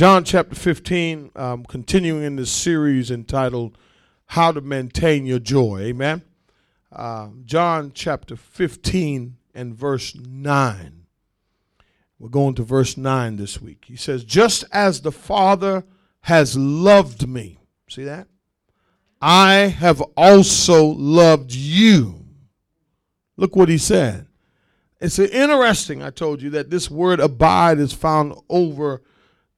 John chapter 15, um, continuing in this series entitled How to Maintain Your Joy. Amen. Uh, John chapter 15 and verse 9. We're going to verse 9 this week. He says, Just as the Father has loved me, see that? I have also loved you. Look what he said. It's interesting, I told you, that this word abide is found over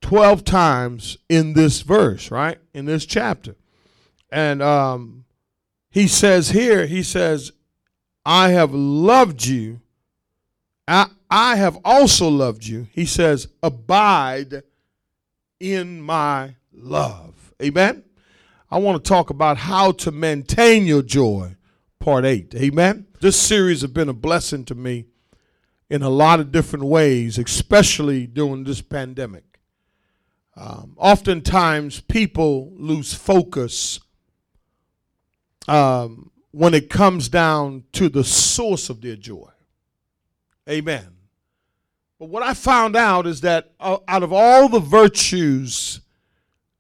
12 times in this verse, right? In this chapter. And um, he says here, he says, I have loved you. I, I have also loved you. He says, abide in my love. Amen. I want to talk about how to maintain your joy, part eight. Amen. This series has been a blessing to me in a lot of different ways, especially during this pandemic. Um, oftentimes, people lose focus um, when it comes down to the source of their joy. Amen. But what I found out is that uh, out of all the virtues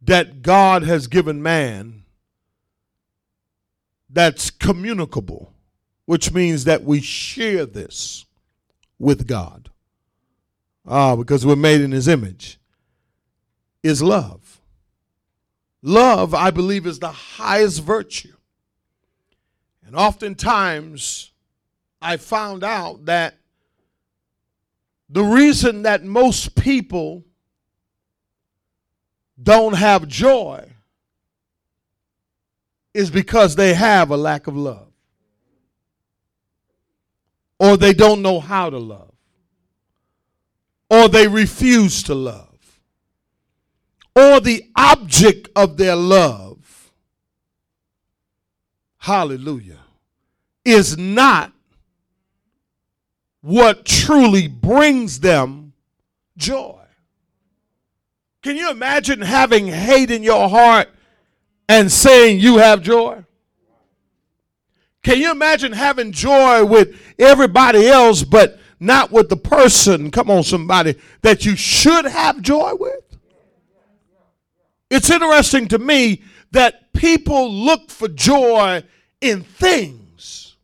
that God has given man, that's communicable, which means that we share this with God. Ah, because we're made in his image, is love. Love, I believe, is the highest virtue. And oftentimes, I found out that the reason that most people don't have joy is because they have a lack of love or they don't know how to love, or they refuse to love, or the object of their love, hallelujah, is not what truly brings them joy. Can you imagine having hate in your heart and saying you have joy? Can you imagine having joy with everybody else, but not with the person, come on, somebody, that you should have joy with? It's interesting to me that people look for joy in things.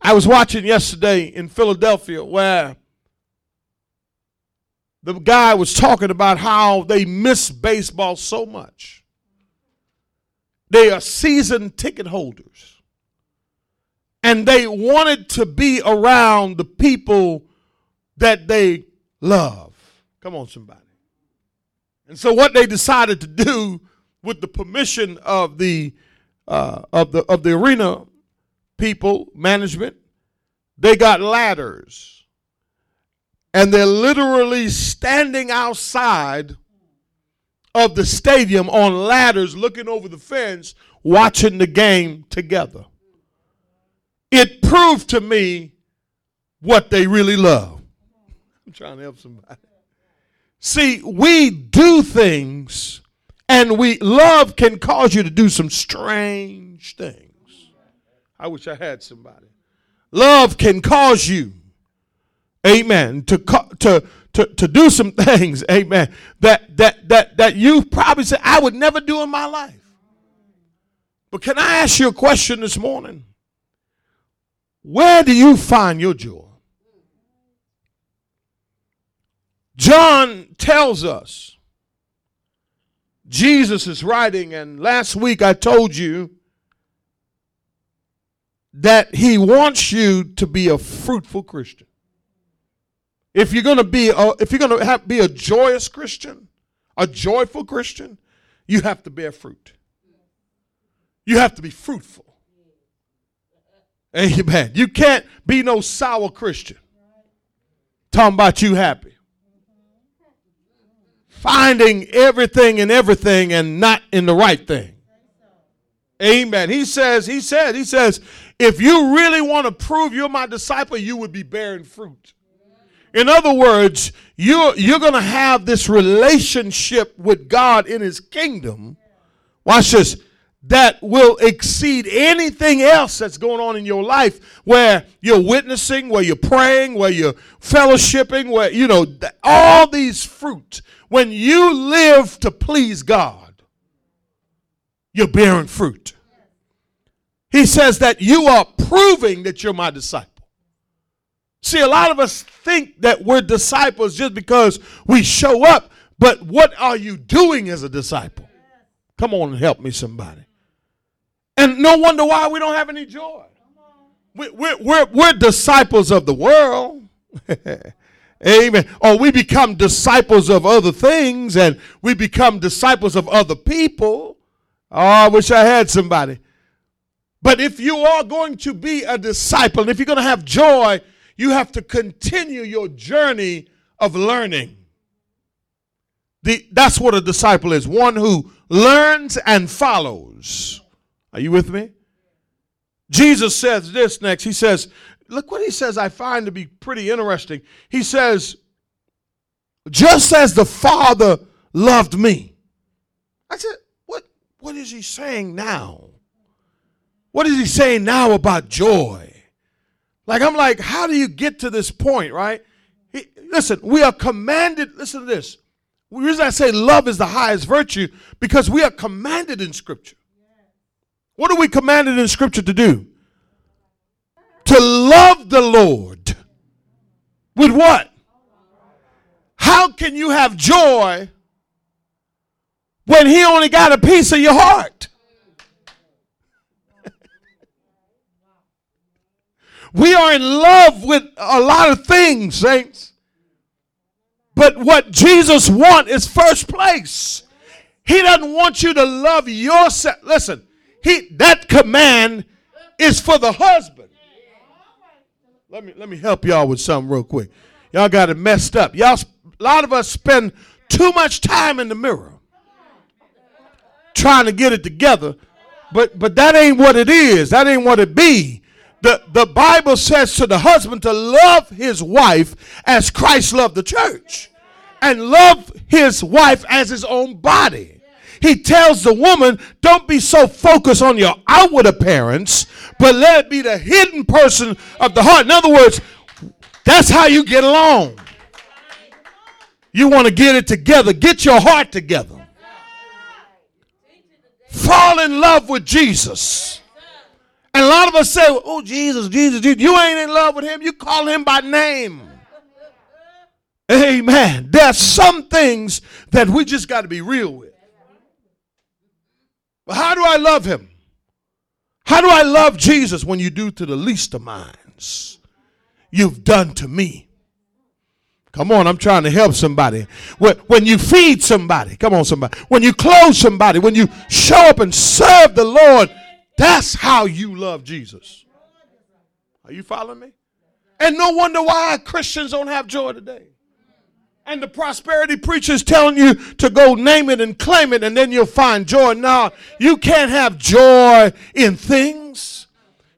I was watching yesterday in Philadelphia where the guy was talking about how they miss baseball so much. They are season ticket holders and they wanted to be around the people that they love. Come on, somebody. And so, what they decided to do, with the permission of the uh, of the of the arena people management, they got ladders, and they're literally standing outside of the stadium on ladders, looking over the fence, watching the game together it proved to me what they really love. I'm trying to help somebody. See, we do things and we love can cause you to do some strange things. I wish I had somebody. Love can cause you, amen, to to to, to do some things, amen, that that that that you probably said I would never do in my life. But can I ask you a question this morning? Where do you find your joy? John tells us, Jesus is writing, and last week I told you that he wants you to be a fruitful Christian. If you're going to be a, if you're going to have, be a joyous Christian, a joyful Christian, you have to bear fruit. You have to be fruitful. Amen. You can't be no sour Christian. Talking about you happy. Finding everything and everything and not in the right thing. Amen. He says, he said, he says, if you really want to prove you're my disciple, you would be bearing fruit. In other words, you're, you're going to have this relationship with God in his kingdom. Watch this that will exceed anything else that's going on in your life where you're witnessing, where you're praying, where you're fellowshipping, where, you know, all these fruits. When you live to please God, you're bearing fruit. He says that you are proving that you're my disciple. See, a lot of us think that we're disciples just because we show up, but what are you doing as a disciple? Come on and help me, somebody. And no wonder why we don't have any joy. We're, we're, we're disciples of the world. Amen. Or we become disciples of other things and we become disciples of other people. Oh, I wish I had somebody. But if you are going to be a disciple, and if you're going to have joy, you have to continue your journey of learning. The, that's what a disciple is one who learns and follows. Are you with me? Jesus says this next. He says, Look what he says, I find to be pretty interesting. He says, Just as the Father loved me. I said, What, what is he saying now? What is he saying now about joy? Like, I'm like, how do you get to this point, right? He, listen, we are commanded, listen to this. The reason I say love is the highest virtue, because we are commanded in Scripture. What are we commanded in Scripture to do? To love the Lord. With what? How can you have joy when He only got a piece of your heart? We are in love with a lot of things, saints. But what Jesus wants is first place. He doesn't want you to love yourself. Listen, he that command is for the husband. Let me let me help y'all with something real quick. Y'all got it messed up. Y'all a lot of us spend too much time in the mirror trying to get it together. But but that ain't what it is. That ain't what it be. The, the Bible says to the husband to love his wife as Christ loved the church and love his wife as his own body. He tells the woman, don't be so focused on your outward appearance, but let it be the hidden person of the heart. In other words, that's how you get along. You want to get it together, get your heart together. Fall in love with Jesus. And a lot of us say, oh, Jesus, Jesus, Jesus. You ain't in love with him. You call him by name. Amen. There's some things that we just got to be real with. But how do I love him? How do I love Jesus when you do to the least of minds? You've done to me. Come on, I'm trying to help somebody. When you feed somebody, come on, somebody. When you clothe somebody, when you show up and serve the Lord, that's how you love Jesus. Are you following me? And no wonder why Christians don't have joy today. And the prosperity preachers telling you to go name it and claim it and then you'll find joy. Now, you can't have joy in things.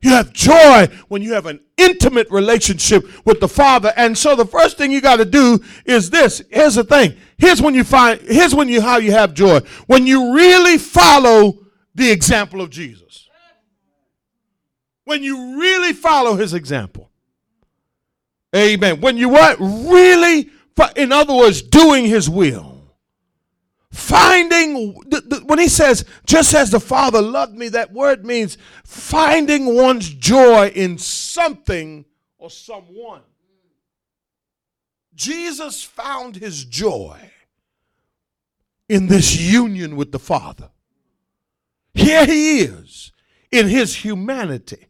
You have joy when you have an intimate relationship with the Father. And so the first thing you got to do is this. Here's the thing. Here's when you find here's when you how you have joy. When you really follow the example of Jesus when you really follow his example. Amen. When you what? Really, in other words, doing his will. Finding, when he says, just as the Father loved me, that word means finding one's joy in something or someone. Jesus found his joy in this union with the Father. Here he is in his humanity.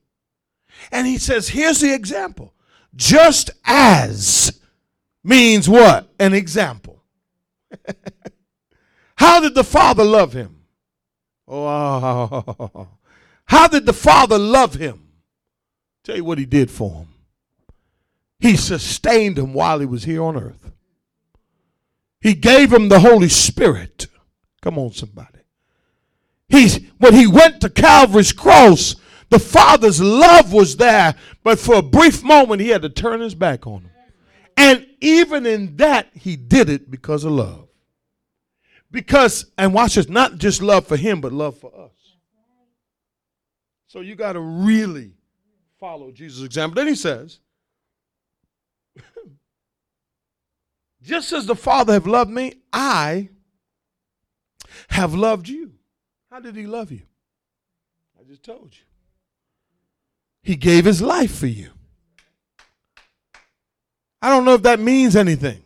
And he says, here's the example. Just as means what? An example. How did the Father love him? Oh, how did the Father love him? Tell you what he did for him. He sustained him while he was here on earth. He gave him the Holy Spirit. Come on, somebody. He's when he went to Calvary's cross, the Father's love was there, but for a brief moment, he had to turn his back on him. And even in that, he did it because of love. Because, and watch this, not just love for him, but love for us. So you got to really follow Jesus' example. Then he says, just as the Father have loved me, I have loved you. How did he love you? I just told you. He gave his life for you. I don't know if that means anything.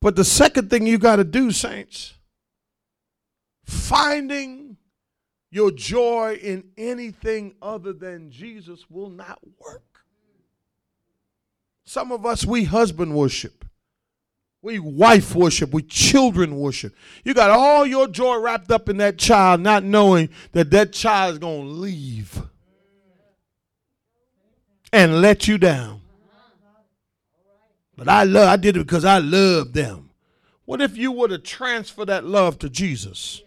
But the second thing you got to do, saints, finding your joy in anything other than Jesus will not work. Some of us, we husband worship. We wife worship. We children worship. You got all your joy wrapped up in that child, not knowing that that child is going to leave and let you down. But I love, I did it because I love them. What if you were to transfer that love to Jesus?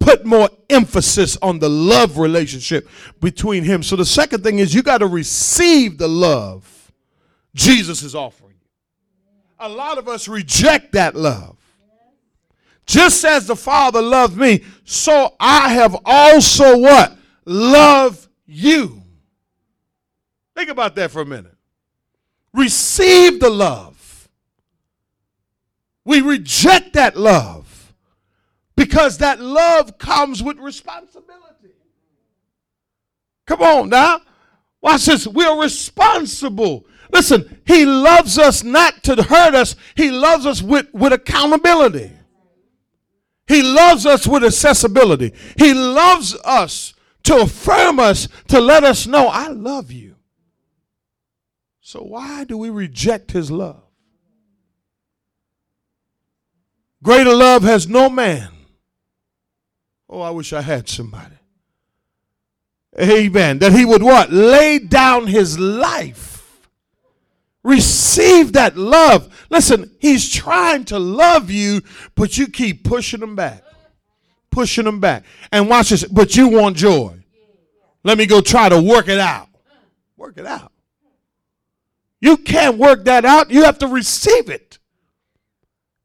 Put more emphasis on the love relationship between him. So the second thing is you got to receive the love Jesus is offering you. A lot of us reject that love. Just as the Father loved me, so I have also what? Love you. Think about that for a minute. Receive the love. We reject that love because that love comes with responsibility. Come on now. Watch this. We're responsible Listen, he loves us not to hurt us, he loves us with, with accountability. He loves us with accessibility. He loves us to affirm us, to let us know, I love you. So, why do we reject his love? Greater love has no man. Oh, I wish I had somebody. Amen. That he would what? Lay down his life Receive that love. Listen, he's trying to love you, but you keep pushing him back. Pushing him back. And watch this, but you want joy. Let me go try to work it out. Work it out. You can't work that out. You have to receive it.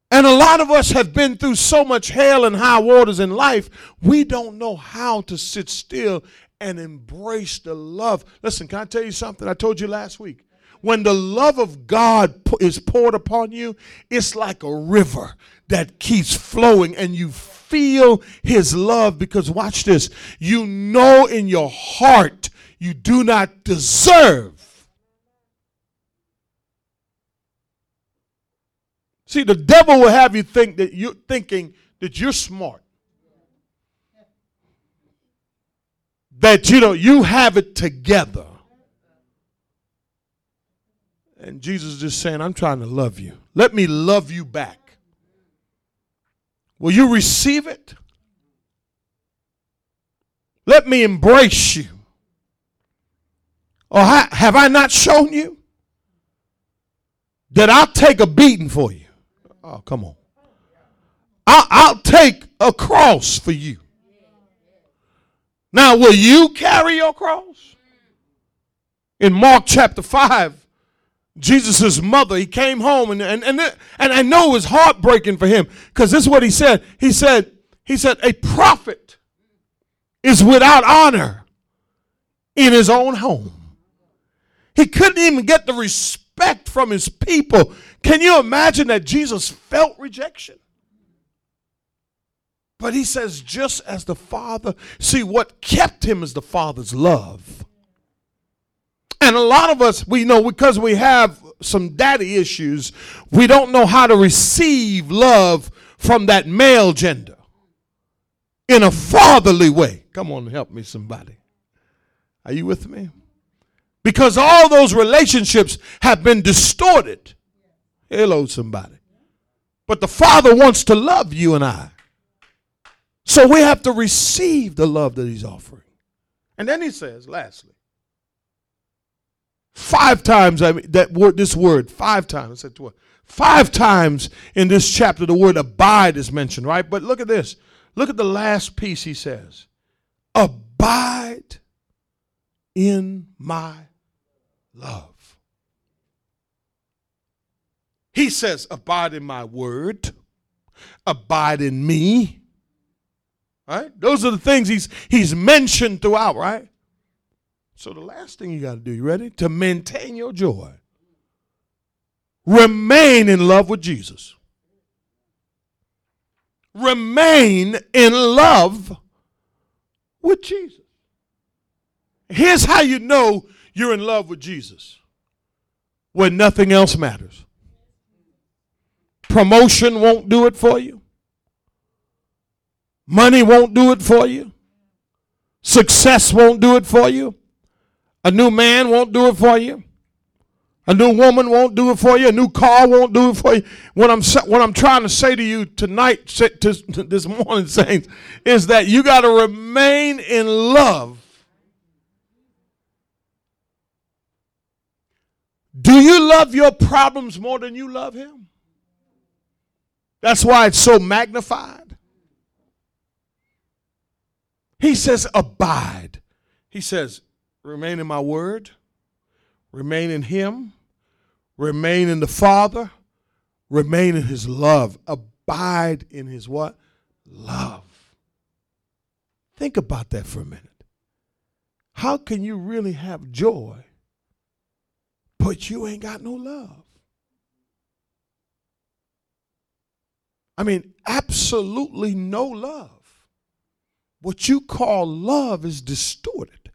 And a lot of us have been through so much hell and high waters in life, we don't know how to sit still and embrace the love. Listen, can I tell you something? I told you last week when the love of God is poured upon you, it's like a river that keeps flowing and you feel his love because watch this. You know in your heart you do not deserve. See, the devil will have you think that you're thinking that you're smart. That you know you have it together. And Jesus is just saying, I'm trying to love you. Let me love you back. Will you receive it? Let me embrace you. Or have I not shown you that I'll take a beating for you? Oh, come on. I'll, I'll take a cross for you. Now, will you carry your cross? In Mark chapter 5, Jesus' mother, he came home and, and, and, and I know it was heartbreaking for him because this is what he said. He said, he said, a prophet is without honor in his own home. He couldn't even get the respect from his people. Can you imagine that Jesus felt rejection? But he says, just as the Father, see, what kept him is the Father's love. And a lot of us, we know because we have some daddy issues, we don't know how to receive love from that male gender in a fatherly way. Come on, help me, somebody. Are you with me? Because all those relationships have been distorted. Hello, somebody. But the Father wants to love you and I. So we have to receive the love that He's offering. And then He says, lastly, Five times I mean, that word, this word, five times. To her, five times in this chapter the word abide is mentioned, right? But look at this. Look at the last piece he says. Abide in my love. He says, abide in my word, abide in me. Right? Those are the things he's he's mentioned throughout, right? So the last thing you got to do, you ready? To maintain your joy. Remain in love with Jesus. Remain in love with Jesus. Here's how you know you're in love with Jesus when nothing else matters. Promotion won't do it for you. Money won't do it for you. Success won't do it for you. A new man won't do it for you. A new woman won't do it for you. A new car won't do it for you. What I'm what I'm trying to say to you tonight, to, this morning, saints, is that you got to remain in love. Do you love your problems more than you love Him? That's why it's so magnified. He says, Abide. He says, Remain in my word, remain in Him, remain in the Father, remain in His love. Abide in His what? Love. Think about that for a minute. How can you really have joy, but you ain't got no love? I mean, absolutely no love. What you call love is distorted.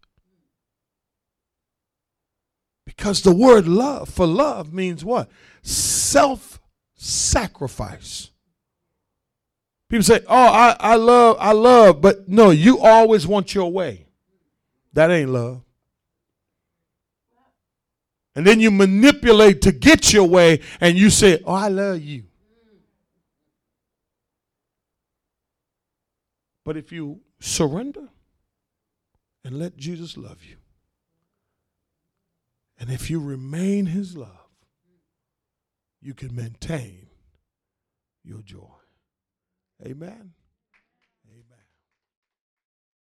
Because the word love for love means what? Self sacrifice. People say, Oh, I, I love, I love, but no, you always want your way. That ain't love. And then you manipulate to get your way and you say, Oh, I love you. But if you surrender and let Jesus love you, and if you remain his love, you can maintain your joy. Amen.